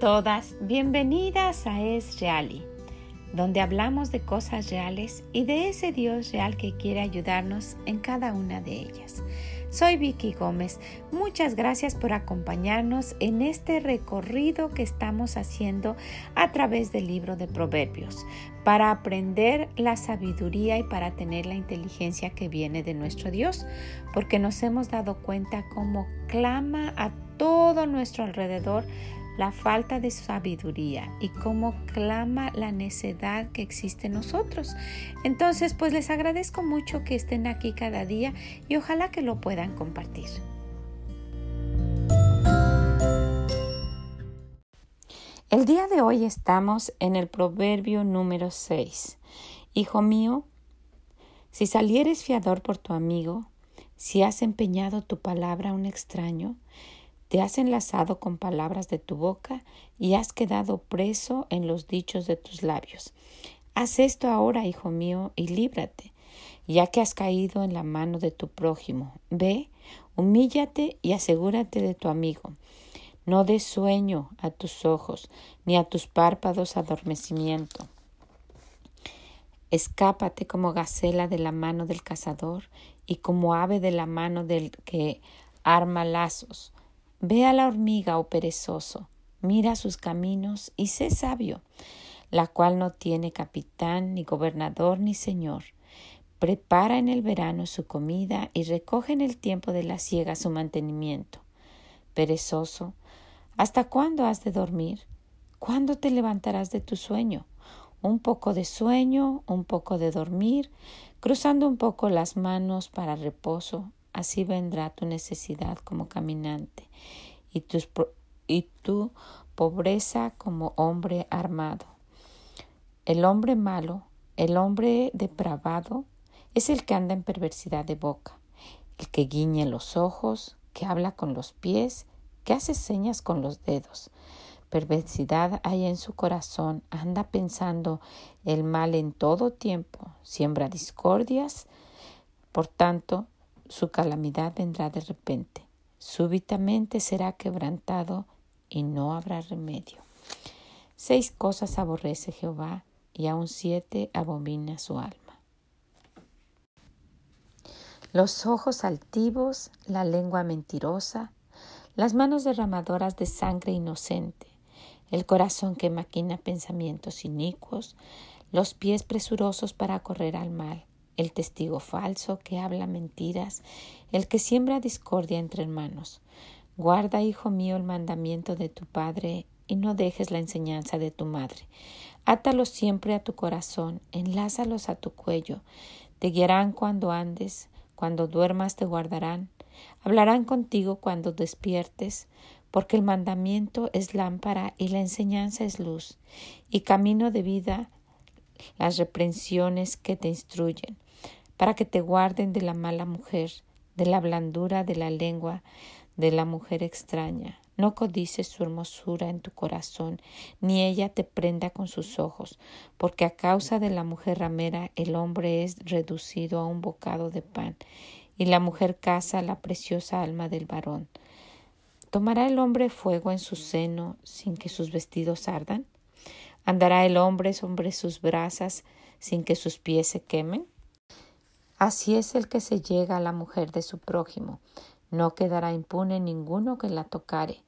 todas, bienvenidas a Es Reali, donde hablamos de cosas reales y de ese Dios real que quiere ayudarnos en cada una de ellas. Soy Vicky Gómez. Muchas gracias por acompañarnos en este recorrido que estamos haciendo a través del libro de Proverbios para aprender la sabiduría y para tener la inteligencia que viene de nuestro Dios, porque nos hemos dado cuenta cómo clama a todo nuestro alrededor la falta de sabiduría y cómo clama la necedad que existe en nosotros. Entonces, pues les agradezco mucho que estén aquí cada día y ojalá que lo puedan compartir. El día de hoy estamos en el proverbio número 6. Hijo mío, si salieres fiador por tu amigo, si has empeñado tu palabra a un extraño, te has enlazado con palabras de tu boca y has quedado preso en los dichos de tus labios. Haz esto ahora, hijo mío, y líbrate, ya que has caído en la mano de tu prójimo. Ve, humíllate y asegúrate de tu amigo. No des sueño a tus ojos, ni a tus párpados adormecimiento. Escápate como gacela de la mano del cazador y como ave de la mano del que arma lazos. Ve a la hormiga, oh perezoso, mira sus caminos y sé sabio, la cual no tiene capitán, ni gobernador, ni señor. Prepara en el verano su comida y recoge en el tiempo de la siega su mantenimiento. Perezoso, ¿hasta cuándo has de dormir? ¿Cuándo te levantarás de tu sueño? Un poco de sueño, un poco de dormir, cruzando un poco las manos para reposo, así vendrá tu necesidad como caminante y, y tu pobreza como hombre armado. El hombre malo, el hombre depravado, es el que anda en perversidad de boca, el que guiñe los ojos, que habla con los pies, que hace señas con los dedos. Perversidad hay en su corazón, anda pensando el mal en todo tiempo, siembra discordias, por tanto, su calamidad vendrá de repente. Súbitamente será quebrantado y no habrá remedio. Seis cosas aborrece Jehová y aun siete abomina su alma. Los ojos altivos, la lengua mentirosa, las manos derramadoras de sangre inocente, el corazón que maquina pensamientos inicuos, los pies presurosos para correr al mal, el testigo falso que habla mentiras, el que siembra discordia entre hermanos. Guarda, hijo mío, el mandamiento de tu padre y no dejes la enseñanza de tu madre. Átalos siempre a tu corazón, enlázalos a tu cuello. Te guiarán cuando andes, cuando duermas te guardarán. Hablarán contigo cuando despiertes, porque el mandamiento es lámpara y la enseñanza es luz, y camino de vida las reprensiones que te instruyen para que te guarden de la mala mujer, de la blandura de la lengua de la mujer extraña. No codices su hermosura en tu corazón, ni ella te prenda con sus ojos, porque a causa de la mujer ramera el hombre es reducido a un bocado de pan, y la mujer caza la preciosa alma del varón. ¿Tomará el hombre fuego en su seno sin que sus vestidos ardan? ¿Andará el hombre sobre sus brasas sin que sus pies se quemen? Así es el que se llega a la mujer de su prójimo. No quedará impune ninguno que la tocare.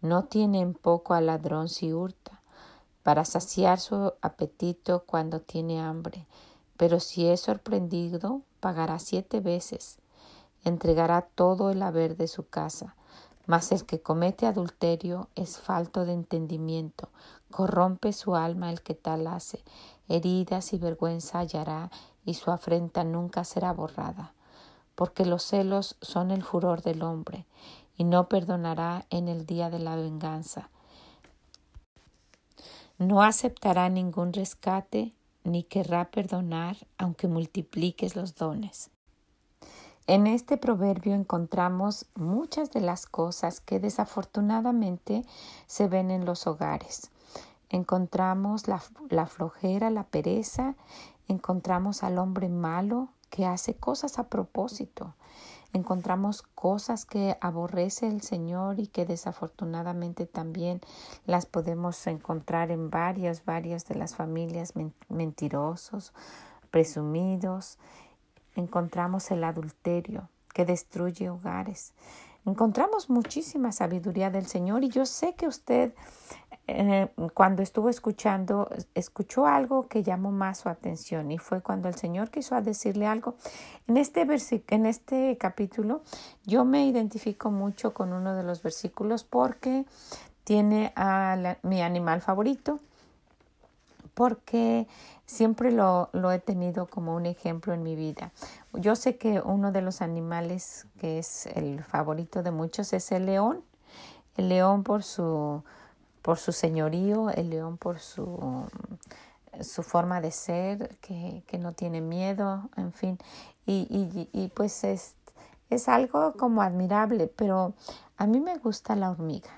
No tiene en poco al ladrón si hurta, para saciar su apetito cuando tiene hambre. Pero si es sorprendido, pagará siete veces. Entregará todo el haber de su casa. Mas el que comete adulterio es falto de entendimiento, corrompe su alma el que tal hace, heridas y vergüenza hallará y su afrenta nunca será borrada, porque los celos son el furor del hombre, y no perdonará en el día de la venganza. No aceptará ningún rescate, ni querrá perdonar, aunque multipliques los dones. En este proverbio encontramos muchas de las cosas que desafortunadamente se ven en los hogares. Encontramos la, la flojera, la pereza encontramos al hombre malo que hace cosas a propósito. encontramos cosas que aborrece el Señor y que desafortunadamente también las podemos encontrar en varias, varias de las familias mentirosos, presumidos. Encontramos el adulterio que destruye hogares. Encontramos muchísima sabiduría del Señor y yo sé que usted eh, cuando estuvo escuchando, escuchó algo que llamó más su atención y fue cuando el Señor quiso decirle algo. En este, en este capítulo yo me identifico mucho con uno de los versículos porque tiene a mi animal favorito, porque siempre lo, lo, he tenido como un ejemplo en mi vida. Yo sé que uno de los animales que es el favorito de muchos es el león. El león por su por su señorío, el león por su, su forma de ser, que, que, no tiene miedo, en fin. Y, y, pues es, es algo como admirable, pero a mí me gusta la hormiga.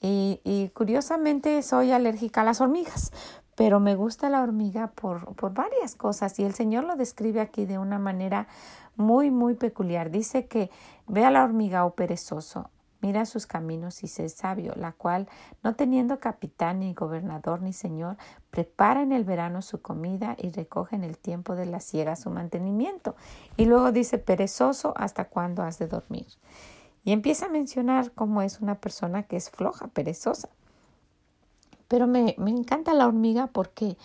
Y, y, curiosamente soy alérgica a las hormigas, pero me gusta la hormiga por, por varias cosas y el Señor lo describe aquí de una manera muy, muy peculiar. Dice que ve a la hormiga, o oh perezoso, Mira sus caminos y sé sabio, la cual, no teniendo capitán ni gobernador ni señor, prepara en el verano su comida y recoge en el tiempo de la siega su mantenimiento. Y luego dice, perezoso, ¿hasta cuándo has de dormir? Y empieza a mencionar cómo es una persona que es floja, perezosa. Pero me, me encanta la hormiga porque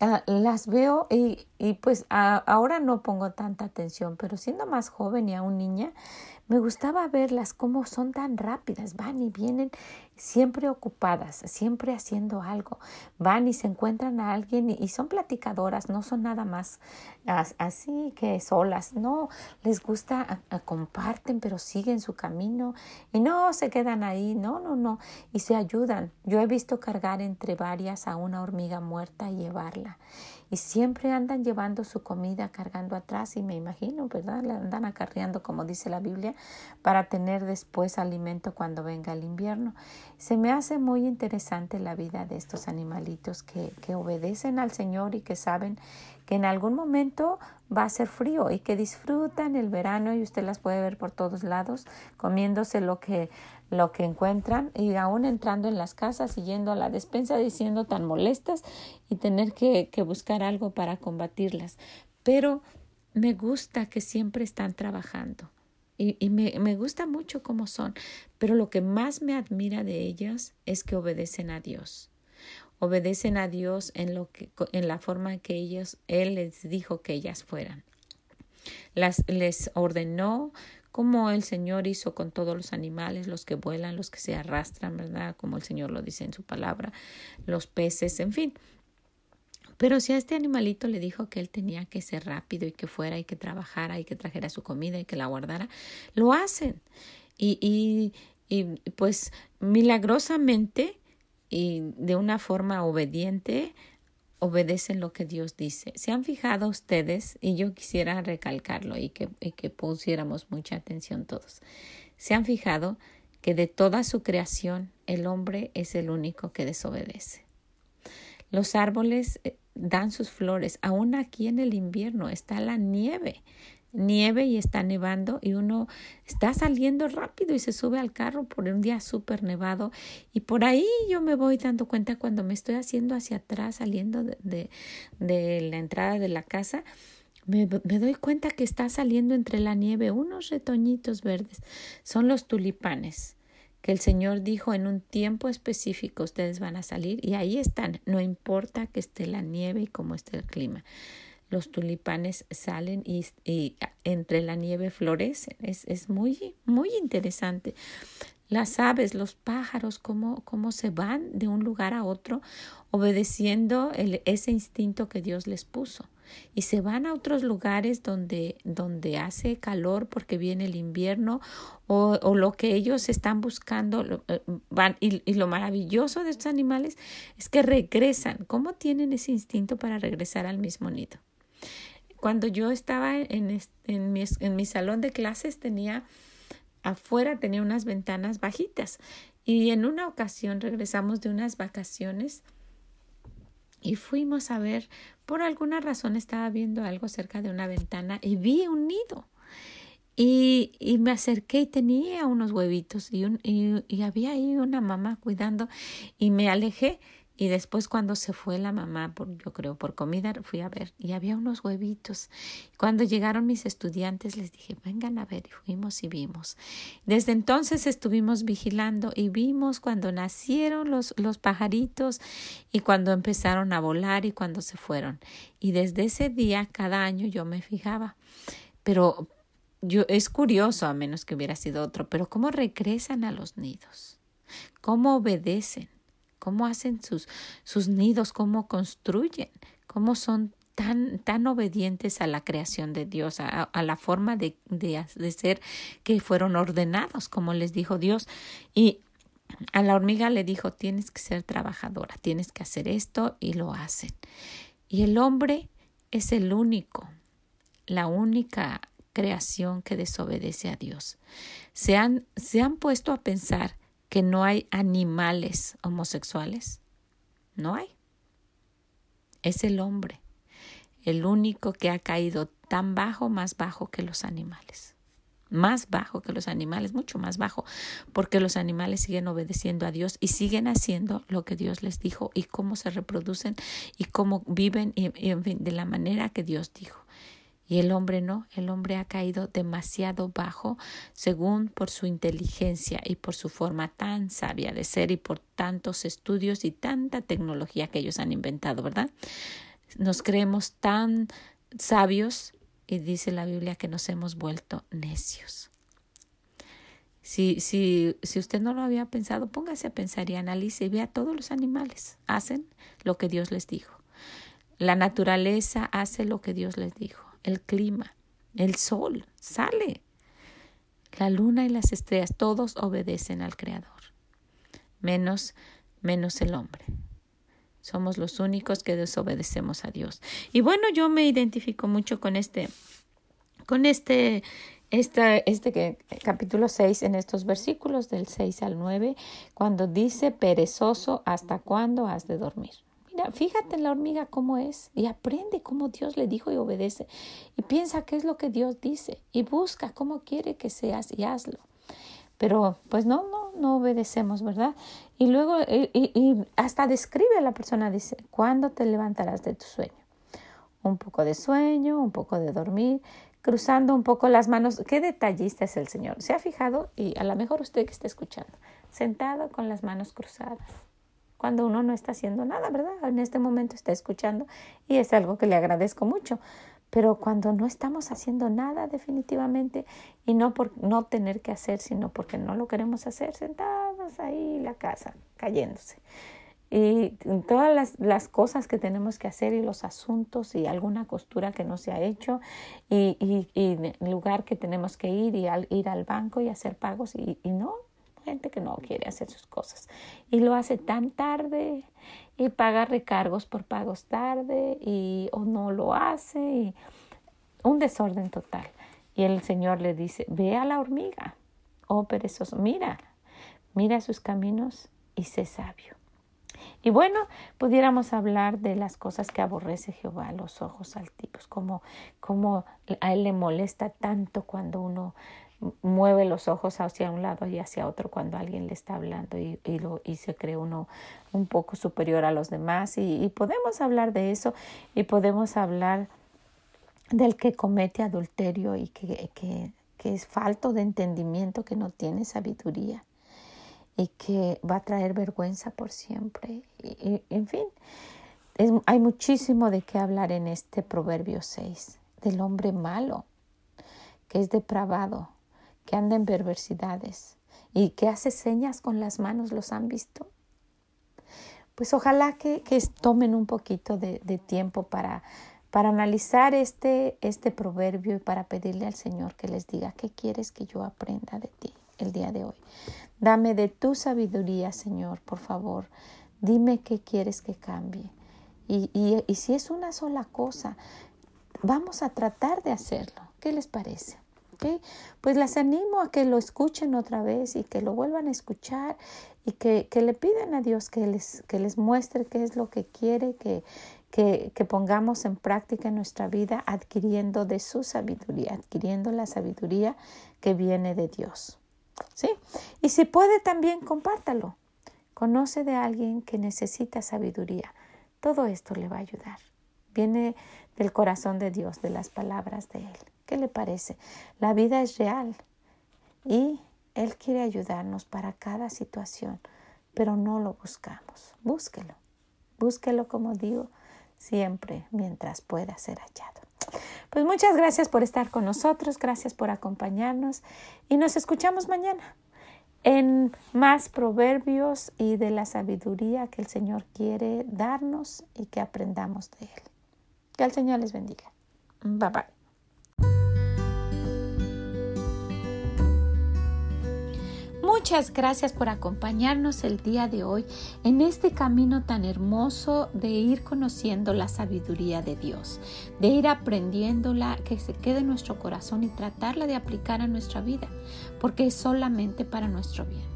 ah, las veo y, y pues ahora no pongo tanta atención, pero siendo más joven y aún niña, me gustaba verlas cómo son tan rápidas, van y vienen siempre ocupadas, siempre haciendo algo. Van y se encuentran a alguien y, son platicadoras, no son nada más así que solas, no, les gusta, comparten, pero siguen su camino y no se quedan ahí, no, no, no, y se ayudan. Yo he visto cargar entre varias a una hormiga muerta y llevarla y siempre andan llevando su comida cargando atrás y me imagino, ¿verdad? La andan acarreando como dice la Biblia para tener después alimento cuando venga el invierno. Se me hace muy interesante la vida de estos animalitos que, que obedecen al Señor y que saben que en algún momento va a ser frío y que disfrutan el verano y usted las puede ver por todos lados comiéndose lo que lo que encuentran y aún entrando en las casas y yendo a la despensa diciendo tan molestas y tener que, que buscar algo para combatirlas. Pero me gusta que siempre están trabajando y, y me, me, gusta mucho cómo son, pero lo que más me admira de ellas es que obedecen a Dios. Obedecen a Dios en, lo que, en la forma que ellos, Él les dijo que ellas fueran. Las, les ordenó como el Señor hizo con todos los animales, los que vuelan, los que se arrastran, ¿verdad? Como el Señor lo dice en su palabra, los peces, en fin. Pero si a este animalito le dijo que él tenía que ser rápido y que fuera y que trabajara y que trajera su comida y que la guardara, lo hacen. Y, y, y pues milagrosamente y de una forma obediente obedecen lo que Dios dice. ¿Se han fijado ustedes? Y yo quisiera recalcarlo y que, y que pusiéramos mucha atención todos. ¿Se han fijado que de toda su creación el hombre es el único que desobedece? Los árboles eh, dan sus flores, aún aquí en el invierno está la nieve nieve y está nevando y uno está saliendo rápido y se sube al carro por un día súper nevado. Y por ahí yo me voy dando cuenta cuando me estoy haciendo hacia atrás saliendo de, de, la entrada de la casa me, me, doy cuenta que está saliendo entre la nieve unos retoñitos verdes. Son los tulipanes que el Señor dijo en un tiempo específico ustedes van a salir y ahí están no importa que esté la nieve y cómo esté el clima los tulipanes salen y, entre la nieve florecen. Es, es, muy, muy interesante. Las aves, los pájaros, cómo, cómo se van de un lugar a otro obedeciendo el, ese instinto que Dios les puso. Y se van a otros lugares donde, donde hace calor porque viene el invierno o, lo que ellos están buscando. Eh, van, y lo maravilloso de estos animales es que regresan. ¿Cómo tienen ese instinto para regresar al mismo nido? Cuando yo estaba en, en, mi, en mi salón de clases tenía afuera tenía unas ventanas bajitas y en una ocasión regresamos de unas vacaciones y fuimos a ver, por alguna razón estaba viendo algo cerca de una ventana y vi un nido. Y, y, me acerqué y tenía unos huevitos y, un, y, y había ahí una mamá cuidando y me alejé y después cuando se fue la mamá, por, yo creo, por comida, fui a ver y había unos huevitos. Cuando llegaron mis estudiantes les dije, vengan a ver y fuimos y vimos. Desde entonces estuvimos vigilando y vimos cuando nacieron los, los pajaritos y cuando empezaron a volar y cuando se fueron. Y desde ese día, cada año yo me fijaba. Pero yo, es curioso, a menos que hubiera sido otro, pero cómo regresan a los nidos, cómo obedecen cómo hacen sus, sus nidos, cómo construyen, cómo son tan, tan obedientes a la creación de Dios, a, la forma de, de, de, ser que fueron ordenados, como les dijo Dios. Y a la hormiga le dijo, tienes que ser trabajadora, tienes que hacer esto y lo hacen. Y el hombre es el único, la única creación que desobedece a Dios. Se han, se han puesto a pensar que no hay animales homosexuales? No hay. Es el hombre, el único que ha caído tan bajo, más bajo que los animales. Más bajo que los animales, mucho más bajo, porque los animales siguen obedeciendo a Dios y siguen haciendo lo que Dios les dijo y cómo se reproducen y cómo viven y, en fin, de la manera que Dios dijo. Y el hombre no, el hombre ha caído demasiado bajo según por su inteligencia y por su forma tan sabia de ser y por tantos estudios y tanta tecnología que ellos han inventado, ¿verdad? Nos creemos tan sabios y dice la Biblia que nos hemos vuelto necios. Si, si, si usted no lo había pensado, póngase a pensar y analice y vea todos los animales. Hacen lo que Dios les dijo. La naturaleza hace lo que Dios les dijo el clima, el sol, sale. La luna y las estrellas, todos obedecen al Creador, menos, menos el hombre. Somos los únicos que desobedecemos a Dios. Y bueno, yo me identifico mucho con este, con este, este, este capítulo 6 en estos versículos del 6 al 9, cuando dice, perezoso, ¿hasta cuándo has de dormir? Fíjate en la hormiga cómo es y aprende cómo Dios le dijo y obedece. Y piensa qué es lo que Dios dice y busca cómo quiere que seas y hazlo. Pero pues no, no, no obedecemos, ¿verdad? Y luego, y, y hasta describe a la persona, dice, ¿cuándo te levantarás de tu sueño? Un poco de sueño, un poco de dormir, cruzando un poco las manos. Qué detallista es el Señor. ¿Se ha fijado? Y a lo mejor usted que está escuchando, sentado con las manos cruzadas cuando uno no está haciendo nada, ¿verdad? En este momento está escuchando y es algo que le agradezco mucho. Pero cuando no estamos haciendo nada definitivamente y no por no tener que hacer, sino porque no lo queremos hacer, sentados ahí en la casa, cayéndose. Y todas las, las, cosas que tenemos que hacer y los asuntos y alguna costura que no se ha hecho y, y, y lugar que tenemos que ir y al, ir al banco y hacer pagos y, y no, gente que no quiere hacer sus cosas y lo hace tan tarde y paga recargos por pagos tarde y o no lo hace un desorden total. Y el Señor le dice, ve a la hormiga, oh perezoso, mira, mira sus caminos y sé sabio. Y bueno, pudiéramos hablar de las cosas que aborrece Jehová, los ojos altivos, como, como a él le molesta tanto cuando uno mueve los ojos hacia un lado y hacia otro cuando alguien le está hablando y, y, lo, y se cree uno un poco superior a los demás y, podemos hablar de eso y podemos hablar del que comete adulterio y que, que, que es falto de entendimiento, que no tiene sabiduría y que va a traer vergüenza por siempre. Y, en fin, es, hay muchísimo de qué hablar en este Proverbio 6, del hombre malo, que es depravado, que anda en perversidades y que hace señas con las manos, ¿los han visto? Pues ojalá que, que tomen un poquito de, de tiempo para, para analizar este, este proverbio y para pedirle al Señor que les diga qué quieres que yo aprenda de ti el día de hoy. Dame de tu sabiduría, Señor, por favor. Dime qué quieres que cambie. Y, y, y si es una sola cosa, vamos a tratar de hacerlo. ¿Qué les parece? Pues las animo a que lo escuchen otra vez y que lo vuelvan a escuchar y que, que le pidan a Dios que les, que les muestre qué es lo que quiere, que, que, que, pongamos en práctica en nuestra vida adquiriendo de su sabiduría, adquiriendo la sabiduría que viene de Dios. ¿Sí? Y si puede también compártalo. Conoce de alguien que necesita sabiduría. Todo esto le va a ayudar. Viene del corazón de Dios, de las palabras de Él. ¿Qué le parece? La vida es real y Él quiere ayudarnos para cada situación, pero no lo buscamos. Búsquelo. Búsquelo, como digo, siempre mientras pueda ser hallado. Pues muchas gracias por estar con nosotros, gracias por acompañarnos y nos escuchamos mañana en más proverbios y de la sabiduría que el Señor quiere darnos y que aprendamos de Él. Que el Señor les bendiga. Bye bye. Muchas gracias por acompañarnos el día de hoy en este camino tan hermoso de ir conociendo la sabiduría de Dios, de ir aprendiéndola, que se quede en nuestro corazón y tratarla de aplicar a nuestra vida, porque es solamente para nuestro bien.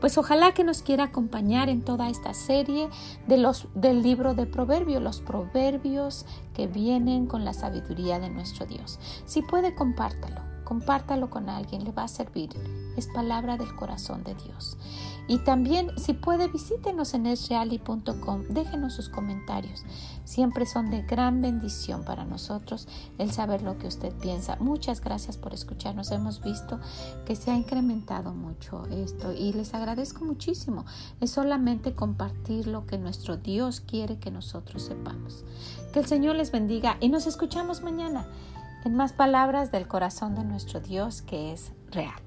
Pues ojalá que nos quiera acompañar en toda esta serie de los, del libro de Proverbios, los proverbios que vienen con la sabiduría de nuestro Dios. Si puede, compártalo compártalo con alguien, le va a servir. Es palabra del corazón de Dios. Y también, si puede, visítenos en esreali.com, déjenos sus comentarios. Siempre son de gran bendición para nosotros el saber lo que usted piensa. Muchas gracias por escucharnos. Hemos visto que se ha incrementado mucho esto y les agradezco muchísimo. Es solamente compartir lo que nuestro Dios quiere que nosotros sepamos. Que el Señor les bendiga y nos escuchamos mañana en más palabras del corazón de nuestro Dios que es real.